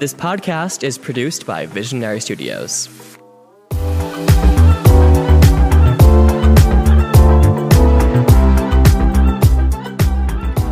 This podcast is produced by Visionary Studios.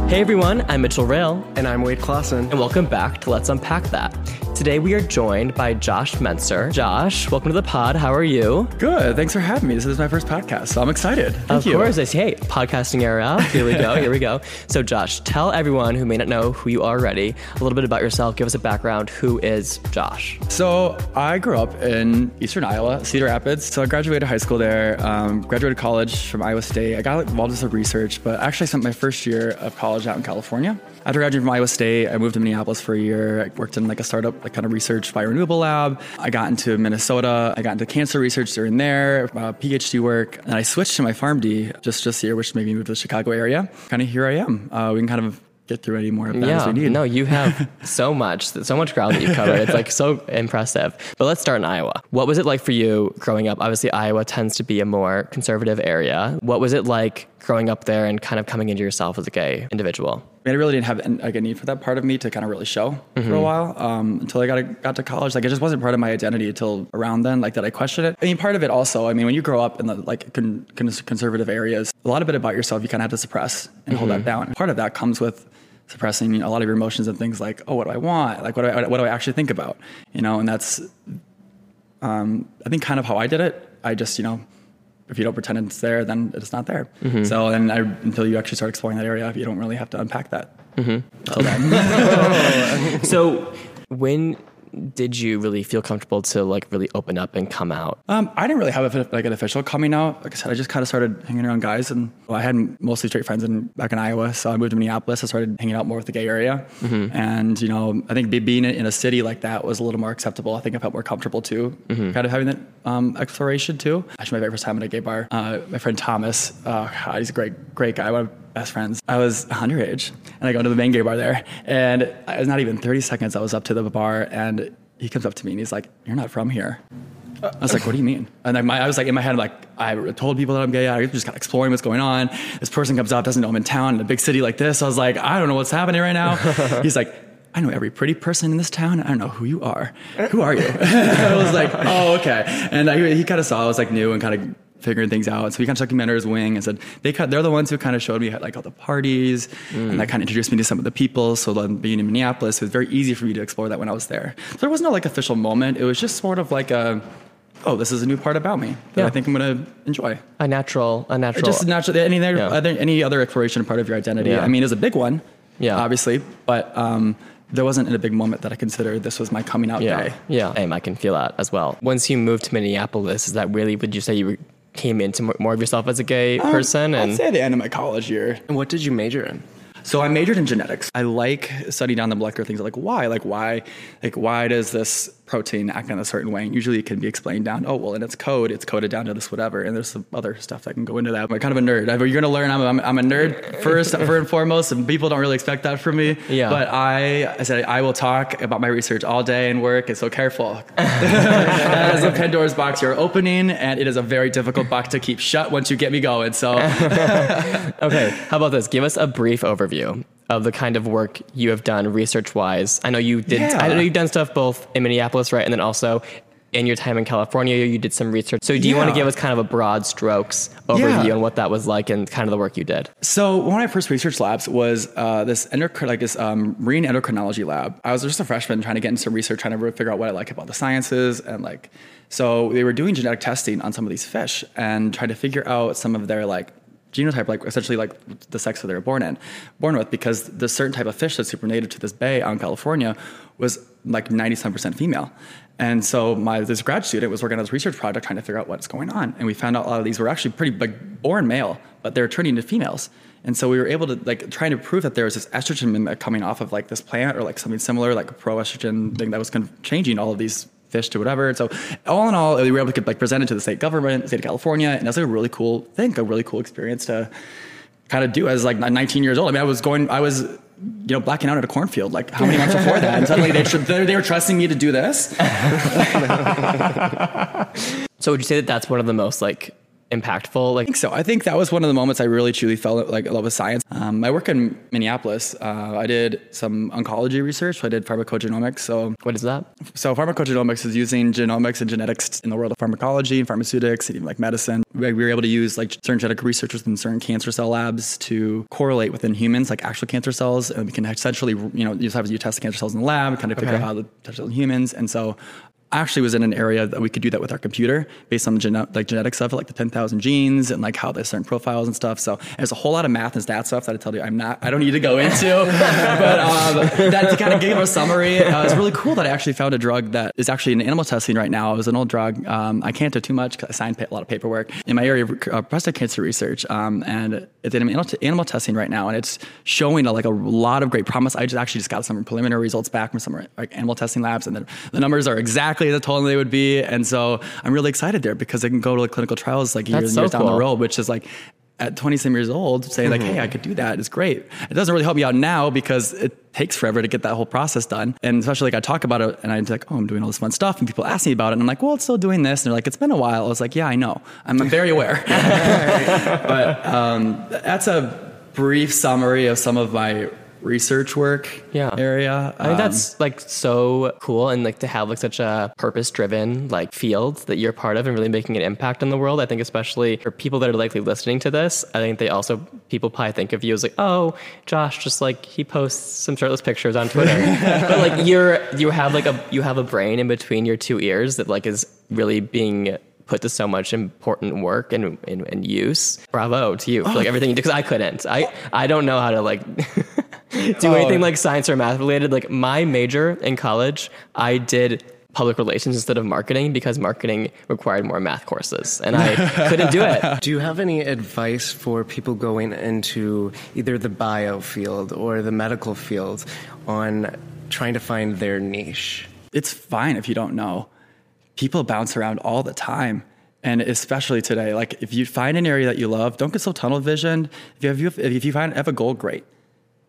Hey everyone, I'm Mitchell Rail, And I'm Wade Clausen. and welcome back to Let's Unpack That. Today we are joined by Josh Menser. Josh, welcome to the pod. How are you? Good. Thanks for having me. This is my first podcast, so I'm excited. Thank of you. course, I say, hey, podcasting era. Here we go. Here we go. So, Josh, tell everyone who may not know who you are already a little bit about yourself. Give us a background. Who is Josh? So I grew up in Eastern Iowa, Cedar Rapids. So I graduated high school there. Um, graduated college from Iowa State. I got involved with some research, but actually spent my first year of college out in California. After graduating from Iowa State, I moved to Minneapolis for a year. I worked in like a startup, like kind of research biorenewable lab. I got into Minnesota. I got into cancer research during there, uh, PhD work, and I switched to my PharmD just this year, which made me move to the Chicago area. Kind of here I am. Uh, we can kind of get through any more of that as we need. No, you have so much, so much ground that you've covered. It's like so impressive. But let's start in Iowa. What was it like for you growing up? Obviously, Iowa tends to be a more conservative area. What was it like growing up there and kind of coming into yourself as a gay individual? I mean, I really didn't have an- like a need for that part of me to kind of really show for Mm-hmm. a while um, until I got got to college. Like it just wasn't part of my identity until around then. Like that, I questioned it. I mean, part of it also. I mean, when you grow up in the like con- con- conservative areas, a lot of it about yourself you kind of have to suppress and hold Mm-hmm. that down. Part of that comes with suppressing a lot of your emotions and things like, oh, what do I want? Like, what do I what do I actually think about? You know, and that's um, I think kind of how I did it. I just you know. If you don't pretend it's there, then it's not there. Mm-hmm. So, and I, until you actually start exploring that area, you don't really have to unpack that. Mm-hmm. Till then. So, when did you really feel comfortable to like really open up and come out? Um, I didn't really have a, like an official coming out. Like I said, I just kind of started hanging around guys, and well, I had mostly straight friends in back in Iowa. So I moved to Minneapolis. I started hanging out more with the gay area, and you know, I think being in a city like that was a little more acceptable. I think I felt more comfortable too, kind of having that um, exploration too. Actually, my very first time at a gay bar, uh, my friend Thomas, uh, God, he's a great, great guy. One of my best friends. I was underage, and I go to the main gay bar there, and it was not even 30 seconds. I was up to the bar, and he comes up to me and he's like, "You're not from here." I was like, "What do you mean?" And like my, I was like in my head, I'm like, I told people that I'm gay. I just got exploring what's going on. This person comes up, doesn't know I'm in town in a big city like this. I was like, I don't know what's happening right now. He's like, I know every pretty person in this town. I don't know who you are. Who are you? I was like, oh, okay. And I, he kind of saw I was like new and kind of figuring things out. So he kind of took me under his wing and said they kind they're the ones who kind of showed me like all the parties and that kind of introduced me to some of the people. So then being in Minneapolis, it was very easy for me to explore that when I was there. So there was no like official moment. It was just sort of like a, oh, this is a new part about me that Yeah. I think I'm gonna enjoy. A natural, a natural. Just naturally, any other, Yeah. other any other exploration part of your identity. Yeah. I mean, it's a big one, Yeah. obviously, but um, there wasn't a big moment that I considered this was my coming out yeah, day. yeah. Same, I can feel that as well. Once you moved to Minneapolis, is that really? Would you say you were, came into more- more of yourself as a gay person? Um, I'd And say at the end of my college year, And what did you major in? So I majored in genetics. I like studying down the molecular things like why, like why, like why does this protein act in a certain way? And usually it can be explained down. Oh well, in its code, it's coded down to this whatever. And there's some other stuff that can go into that. I'm kind of a nerd. I- You're gonna learn. I'm, I'm, I'm a nerd first, first and foremost, and people don't really expect that from me. Yeah. But I, I said I will talk about my research all day and work. And so careful. that is a Pandora's box you're opening, and it is a very difficult box to keep shut once you get me going. So. okay, how about this? Give us a brief overview of the kind of work you have done research wise. I know you did. Yeah. I know you've done stuff both in Minneapolis, right, and then also. In your time in California, you did some research. So, do you want to give us kind of a broad strokes overview Yeah. on what that was like and kind of the work you did? So one of my first research labs was uh, this endoc- like this um, marine endocrinology lab. I was just a freshman trying to get into some research, trying to really figure out what I like about the sciences, and like, so they were doing genetic testing on some of these fish and trying to figure out some of their like genotype, like essentially like the sex that they were born in, born with, because the certain type of fish that's super native to this bay on California was like 97% female. And so my this grad student was working on this research project trying to figure out what's going on. And we found out a lot of these were actually pretty like born male, but they're turning into females. And so we were able to like trying to prove that there was this estrogen mimic coming off of like this plant or like something similar, like a pro-estrogen thing that was kind of changing all of these fish to whatever. So all in all, we were able to get like present it to the state government, the state of California, and that's like a really cool thing, a really cool experience to kind of do as like 19 years old. I mean, I was going, I was, you know, blacking out at a cornfield like how many months before that, and suddenly they, tr- they were trusting me to do this. So, would you say that that's one of the most like impactful? Like, think so. I think that was one of the moments I really truly fell like in love with science. Um, I work in Minneapolis. Uh, I did some oncology research. I did pharmacogenomics. So what is that? So pharmacogenomics is using genomics and genetics in the world of pharmacology and pharmaceutics and even like medicine. We were able to use like certain genetic researchers in certain cancer cell labs to correlate within humans, like actual cancer cells, and we can essentially, you know, you just have you test the cancer cells in the lab, kind of figure Okay. out how to it in humans. And so I actually was in an area that we could do that with our computer based on the gene- like genetic stuff, like the 10,000 genes and like how there's certain profiles and stuff. So there's a whole lot of math and stat stuff that I tell you I'm not, I don't need to go into, but um, that to kind of give a summary. Uh, it's really cool that I actually found a drug that is actually in animal testing right now. It was an old drug. Um, I can't do too much because I signed a lot of paperwork in my area of uh, prostate cancer research. Um, and it's in animal, animal testing right now. And it's showing a, like a lot of great promise. I just actually just got some preliminary results back from some like animal testing labs and the, the numbers are exactly as I told them they would be. And so I'm really excited there because they can go to like clinical trials like years and so years down the road, which is like at 27 years old, saying like, hey, I could do that. It's great. It doesn't really help me out now because it takes forever to get that whole process done. And especially like I talk about it and I'm like, oh, I'm doing all this fun stuff. And people ask me about it. And I'm like, well, it's still doing this. And they're like, it's been a while. I was like, yeah, I know. I'm very aware. but um, that's a brief summary of some of my research work Yeah. area. I think Um, that's like so cool and like to have like such a purpose driven like field that you're part of and really making an impact in the world. I think especially for people that are likely listening to this, I think they also people probably think of you as like, oh, Josh just like he posts some shirtless pictures on Twitter. but like you're you have like a you have a brain in between your two ears that like is really being put to so much important work and, and, and use. Bravo to you for like everything you do because I couldn't. I I don't know how to like do anything like science or math related. Like my major in college, I did public relations instead of marketing because marketing required more math courses and I couldn't do it. Do you have any advice for people going into either the bio field or the medical field on trying to find their niche? it's fine if you don't know. People bounce around all the time. And especially today, like if you find an area that you love, don't get so tunnel visioned. If you have, if you find have a goal, great.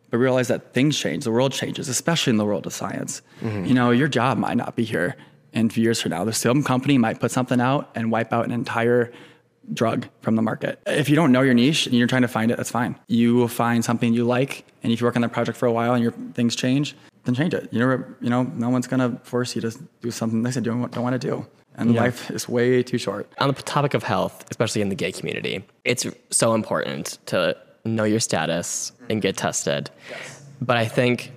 But realize that things change, the world changes, especially in the world of science. Mm-hmm. You know, your job might not be here in a few years from now. The some company might put something out and wipe out an entire drug from the market. If you don't know your niche and you're trying to find it, that's fine. You will find something you like, and if you work on that project for a while and your things change, then change it. You know, you know, no one's gonna force you to do something they said you don't, don't want to do. And life is way too short. On the topic of health, especially in the gay community, it's so important to know your status and get mm-hmm. tested. But I think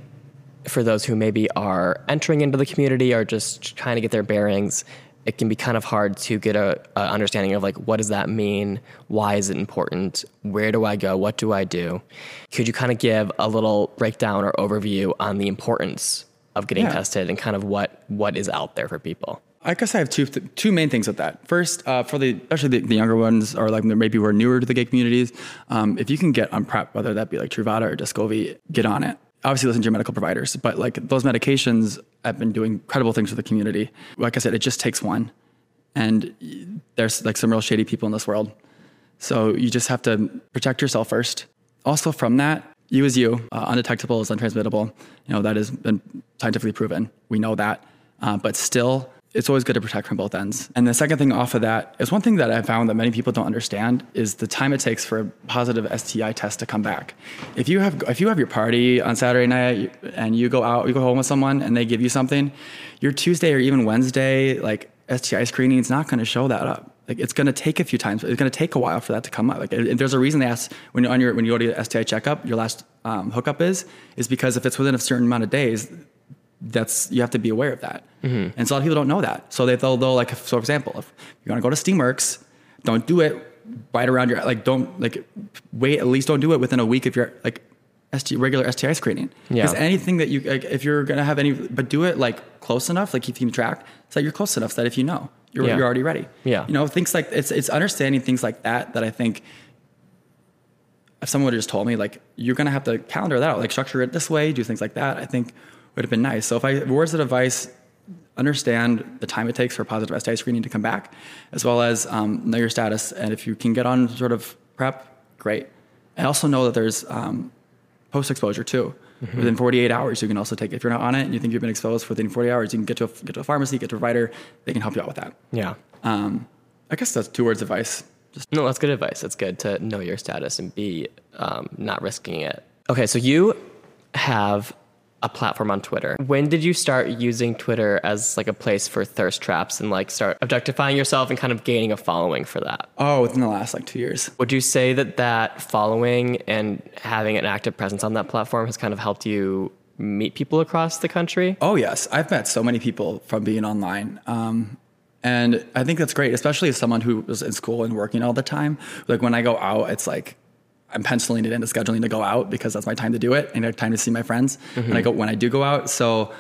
for those who maybe are entering into the community or just trying to get their bearings, it can be kind of hard to get a, a understanding of like what does that mean? Why is it important? Where do I go? What do I do? Could you kind of give a little breakdown or overview on the importance of getting Yeah. tested and kind of what what is out there for people? I guess I have two two main things with that. First, uh, for the especially the, the younger ones, or like maybe we're newer to the gay communities, um, if you can get on PrEP, whether that be like Truvada or Descovy, get on it. Obviously, listen to your medical providers, but like those medications have been doing incredible things for the community. Like I said, it just takes one, and there's like some real shady people in this world. So you just have to protect yourself first. Also, from that, you as you, uh, undetectable is untransmittable. You know that has been scientifically proven. We know that, uh, but still, it's always good to protect from both ends. And the second thing off of that is one thing that I found that many people don't understand is the time it takes for a positive STI test to come back. If you have if you have your party on Saturday night and you go out, you go home with someone and they give you something, your Tuesday or even Wednesday like STI screening is not going to show that up. Like it's going to take a few times. It's going to take a while for that to come up. Like there's a reason they ask when you're on your when you go to your STI checkup, your last um, hookup is is because if it's within a certain amount of days, that's you have to be aware of that. And so a lot of people don't know that. So they they'll, they'll like so for example, if you want to go to Steamworks, don't do it right around your like don't like wait at least don't do it within a week of your like ST, regular STI screening. Yeah. Because anything that you like, if you're gonna have any, but do it like close enough, like you keep track, so that you're close enough so that if you know, you're Yeah. you're already ready. Yeah. You know things like it's it's understanding things like that that I think if someone would have just told me like you're gonna have to calendar that out, like structure it this way, do things like that, I think would have been nice. So if I words of advice, understand the time it takes for positive STI screening to come back, as well as um, know your status, and if you can get on sort of PrEP, great. And also know that there's um, post exposure too. Within 48 hours, you can also take. If you're not on it and you think you've been exposed within 40 hours, you can get to a, get to a pharmacy, get to a provider. They can help you out with that. Yeah. Um, I guess that's two words of advice. just No, that's good advice. That's good to know your status and be um, not risking it. Okay, so you have a platform on Twitter. When did you start using Twitter as like a place for thirst traps and like start objectifying yourself and kind of gaining a following for that? oh within the last like two years. Would you say that that following and having an active presence on that platform has kind of helped you meet people across the country? Oh yes, I've met so many people from being online, um, and I think that's great, especially as someone who was in school and working all the time. Like when I go out, it's like I'm penciling it into scheduling to go out because that's my time to do it, and I have time to see my friends. And I go when I do go out, so.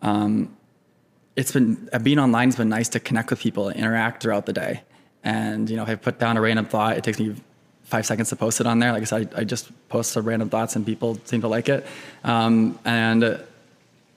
Um, it's been uh, being online has been nice to connect with people and interact throughout the day. And you know, if I put down a random thought, it takes me five seconds to post it on there. Like I said, I, I just post some random thoughts and people seem to like it. Um, and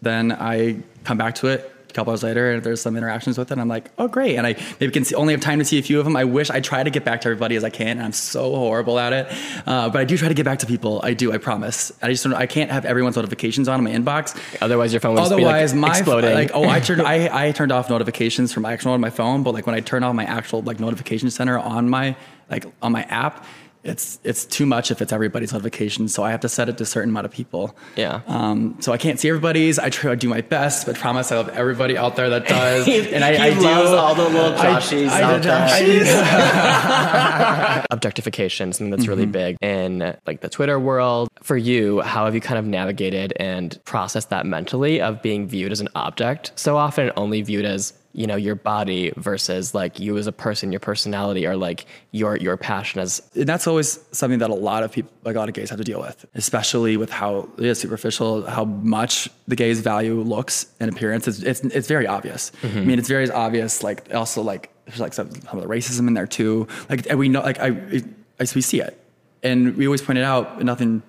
then I come back to it couple hours later and there's some interactions with it. And I'm like, oh great. And I maybe can see, only have time to see a few of them. I wish I try to get back to everybody as I can. And I'm so horrible at it. Uh, but I do try to get back to people. I do, I promise. I just don't, I can't have everyone's notifications on in my inbox. Otherwise, your phone be Otherwise, like my exploding. like oh, I turned I, I turned off notifications from my actual on my phone, but like when I turn off my actual like notification center on my like on my app, it's it's too much if it's everybody's notifications. So I have to set it to a certain amount of people. Yeah. Um. So I can't see everybody's. I try to do my best, but promise I love everybody out there that does. and I, he I do. all the little I- Joshies I- out there. I- objectification, something that's Mm-hmm. really big in like the Twitter world. For you, how have you kind of navigated and processed that mentally of being viewed as an object so often and only viewed as you know your body versus like you as a person, your personality, or like your your passion as and that's always something that a lot of people, like a lot of gays, have to deal with, especially with how it is superficial, how much the gays value looks and appearance. It's it's, it's very obvious. I mean, it's very obvious. Like also like there's like some, some of the racism in there too. Like and we know, like I, it, I we see it, and we always point it out. Nothing,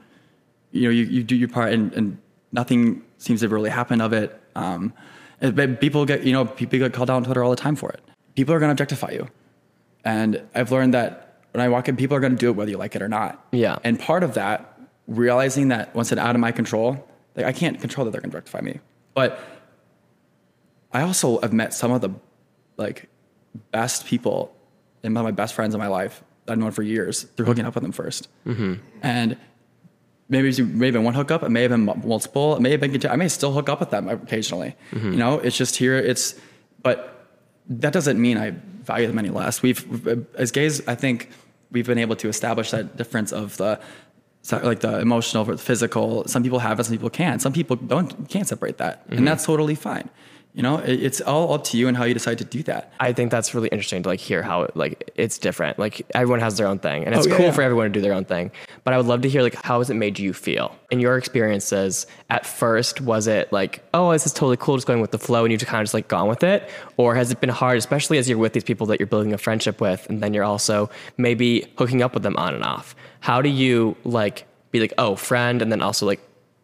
you know, you, you do your part, and, and nothing seems to really happen of it. Um, people get, you know, people get called out on Twitter all the time for it. People are going to objectify you. And I've learned that when I walk in, people are going to do it whether you like it or not. Yeah. And part of that, realizing that once it's out of my control, like I can't control that they're going to objectify me. But I also have met some of the like best people and one of my best friends in my life that I've known for years through hooking up with them 1st Mm-hmm. And maybe it's may have been one hookup, it may have been multiple, it may have been. I may still hook up with them occasionally. Mm-hmm. You know, it's just here. It's, but that doesn't mean I value them any less. We've, as gays, I think we've been able to establish that difference of the, like the emotional versus physical. Some people have it, some people can't. Some people don't can't separate that, Mm-hmm. and that's totally fine. You know, it, it's all up to you and how you decide to do that. I think that's really interesting to like hear how like it's different. Like everyone has their own thing, and it's Oh, yeah, cool for everyone to do their own thing. But I would love to hear like how has it made you feel in your experiences? At first, was it like, oh, this is totally cool, just going with the flow, and you just kind of just like gone with it, or has it been hard, especially as you're with these people that you're building a friendship with, and then you're also maybe hooking up with them on and off? How do you like be like, oh, friend, and then also like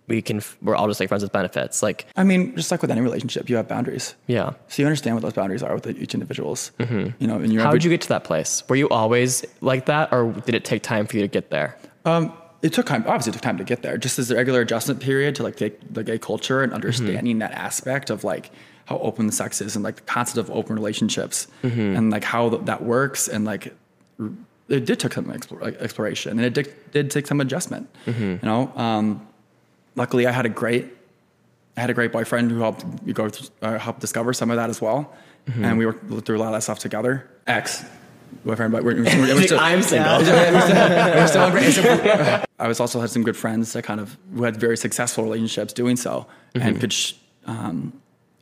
we can we're all just like friends with benefits, like I mean, just like with any relationship, you have boundaries. yeah. So you understand what those boundaries are with each individual's. You know, and How did you get to that place? Were you always like that, or did it take time for you to get there? Um, it took time. Obviously, it took time to get there. Just as a regular adjustment period to like the, the gay culture and understanding that aspect of like how open the sex is and like the concept of open relationships and like how th- that works and like r- it did take some explor- like, exploration and it did, did take some adjustment. You know, um, luckily I had a great I had a great boyfriend who helped me go through, uh, help discover some of that as well, and we worked through a lot of that stuff together. Ex boyfriend, but we're, we're, we're, we're still, I'm single. I was also had some good friends that kind of who had very successful relationships doing so and could sh- um,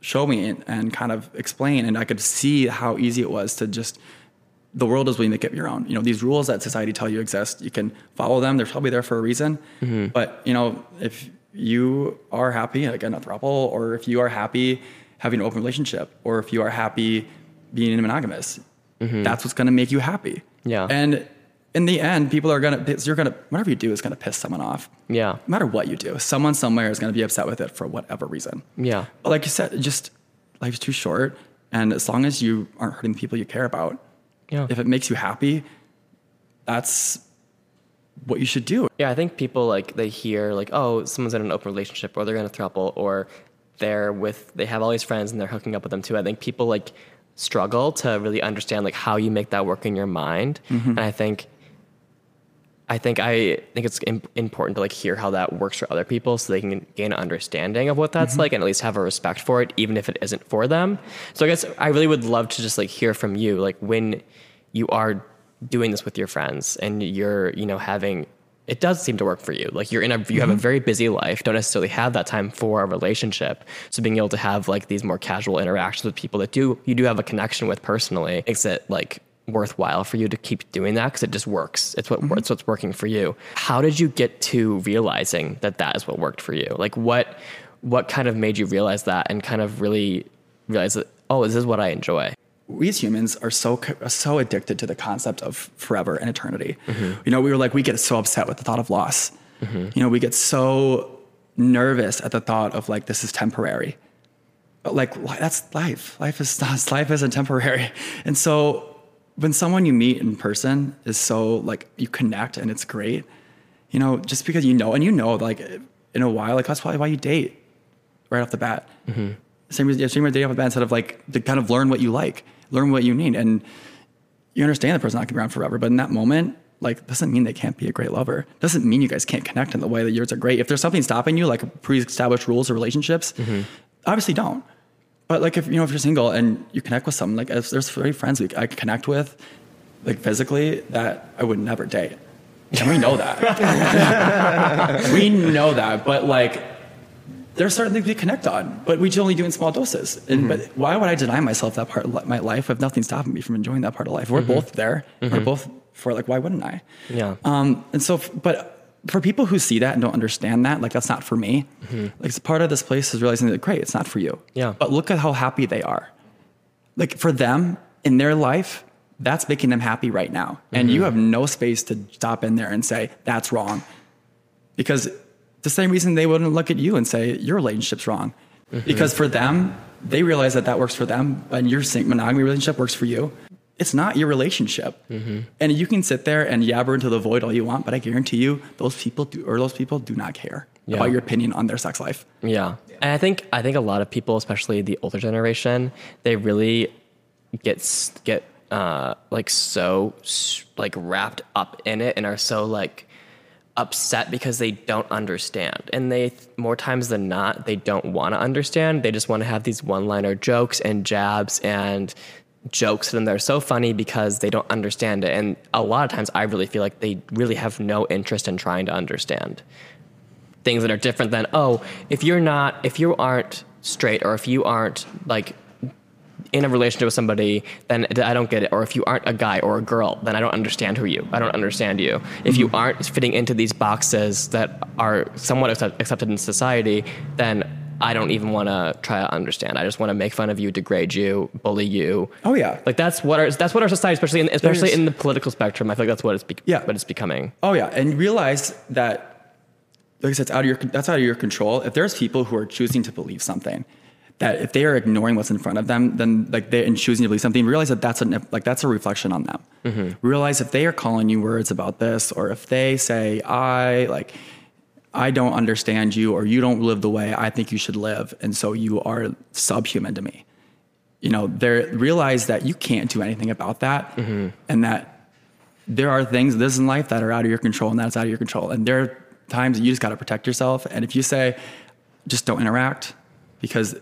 show me and, and kind of explain, and I could see how easy it was to just. The world is what you make it your own. You know these rules that society tell you exist. You can follow them. They're probably there for a reason. But you know if you are happy like in a throuple, or if you are happy having an open relationship, or if you are happy being monogamous, mm-hmm. that's what's going to make you happy. Yeah. And in the end, people are gonna you're gonna whatever you do is gonna piss someone off. Yeah. No matter what you do, someone somewhere is gonna be upset with it for whatever reason. Yeah. But like you said, just life's too short, and as long as you aren't hurting the people you care about, Yeah. if it makes you happy, that's what you should do. Yeah, I think people like they hear like, oh, someone's in an open relationship or they're in a throuple or they're with they have all these friends and they're hooking up with them too. I think people like struggle to really understand like how you make that work in your mind, mm-hmm. and I think I think I think it's im- important to like hear how that works for other people so they can gain an understanding of what that's mm-hmm. like and at least have a respect for it even if it isn't for them. So I guess I really would love to just like hear from you like when you are doing this with your friends and you're, you know, having it does seem to work for you. Like you're in a you have a mm-hmm. very busy life, don't necessarily have that time for a relationship. So being able to have like these more casual interactions with people that do you do have a connection with personally makes it like worthwhile for you to keep doing that because it just works. It's what mm-hmm. it's what's working for you. How did you get to realizing that that is what worked for you? Like what what kind of made you realize that and kind of really realize that oh, this is what I enjoy. We as humans are so so addicted to the concept of forever and eternity. Mm-hmm. You know, we were like we get so upset with the thought of loss. Mm-hmm. You know, we get so nervous at the thought of like this is temporary. But like that's life. Life is not, life isn't temporary. And so when someone you meet in person is so like you connect and it's great, you know, just because you know and you know like in a while, like that's probably why you date right off the bat. Mm-hmm. Same as same dating off the bat instead of like to kind of learn what you like, learn what you need, and you understand the person's not gonna be around forever. But in that moment, like doesn't mean they can't be a great lover. Doesn't mean you guys can't connect in the way that yours are great. If there's something stopping you, like pre-established rules or relationships, mm-hmm. obviously don't. But like if you know if you're single and you connect with someone, like if there's three friends we, I connect with, like physically, that I would never date. And we know that. we know that, but like there's certain things we connect on, but we only do in small doses. And mm-hmm. but why would I deny myself that part of my life if nothing's stopping me from enjoying that part of life? We're mm-hmm. both there. We're mm-hmm. both for like why wouldn't I? Yeah. Um, and so, but for people who see that and don't understand that, like that's not for me. Like it's part of this place is realizing that great, it's not for you. Yeah. But look at how happy they are. Like for them in their life, that's making them happy right now. And you have no space to stop in there and say that's wrong, because the same reason they wouldn't look at you and say your relationship's wrong, because for them they realize that that works for them, and your monogamy relationship works for you. It's not your relationship, and you can sit there and yabber into the void all you want, but I guarantee you, those people do, or those people do not care Yeah. about your opinion on their sex life. Yeah. And I think I think a lot of people, especially the older generation, they really get get uh, like so like wrapped up in it and are so like upset because they don't understand. And they more times than not, they don't want to understand. They just want to have these one-liner jokes and jabs and jokes and they're so funny because they don't understand it. And a lot of times I really feel like they really have no interest in trying to understand things that are different than oh if you're not if you aren't straight or if you aren't like in a relationship with somebody then i don't get it. Or if you aren't a guy or a girl then i don't understand who you i don't understand you. If you mm-hmm. aren't fitting into these boxes that are somewhat accept- accepted in society then i don't even want to try to understand. I just want to make fun of you degrade you bully you. Oh, yeah. like that's what our that's what our society especially in especially There's- in the political spectrum i feel like that's what it's be- Yeah. what it's becoming. Oh yeah, and realize that, like I said, it's out of your that's out of your control. If there's people who are choosing to believe something, that if they are ignoring what's in front of them, then like they and choosing to believe something, realize that that's a like that's a reflection on them. Mm-hmm. Realize if they are calling you words about this, or if they say I like. I don't understand you, or you don't live the way I think you should live, and so you are subhuman to me. You know, they realize that you can't do anything about that, mm-hmm. and that there are things this in life that are out of your control and that's out of your control. And there are times you just got to protect yourself. And if you say, just don't interact because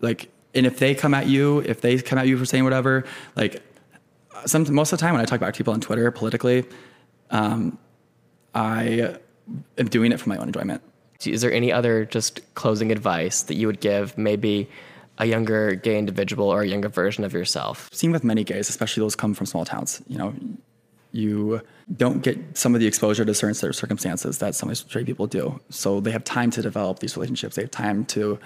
like, and if they come at you, if they come at you for saying whatever, like some, most of the time when I talk about people on Twitter politically, um, I am doing it for my own enjoyment. is there any other just closing advice that you would give maybe a younger gay individual or a younger version of yourself seen with many gays, especially those come from small towns. You know, you don't get some of the exposure to certain cir- circumstances that some straight people do. So they have time to develop these relationships. They have time to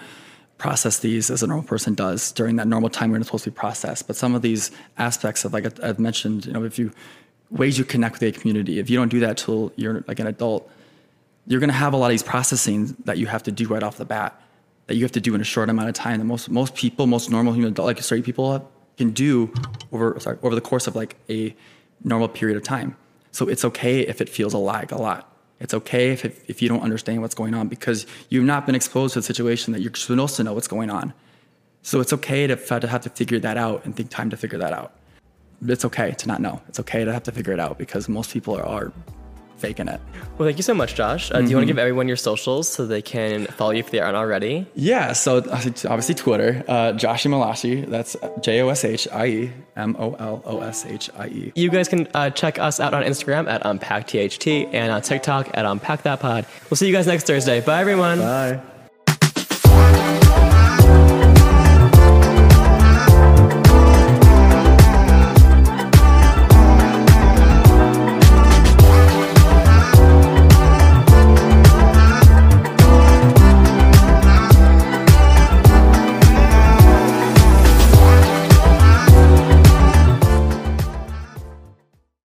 process these as a normal person does during that normal time when it's supposed to be processed. But some of these aspects of, like I've mentioned, you know, if you ways you connect with a community, if you don't do that till you're like an adult, you're going to have a lot of these processing that you have to do right off the bat that you have to do in a short amount of time that most most people most normal human adult like straight people can do over sorry over the course of like a normal period of time so it's okay if it feels a lag a lot It's okay if, if, if you don't understand what's going on because you've not been exposed to a situation that you're supposed to know what's going on. So it's okay to, to have to figure that out and take time to figure that out. It's okay to not know. It's okay to have to figure it out because most people are, are faking it. Well, thank you so much, Josh. Uh, Do you want to give everyone your socials so they can follow you if they aren't already? Yeah, so uh, obviously Twitter, uh, Joshie Moloshie. That's J O S H I E M O L O S H I E. You guys can uh, check us out on Instagram at UnpackTHT and on TikTok at UnpackThatPod. We'll see you guys next Thursday. Bye, everyone. Bye.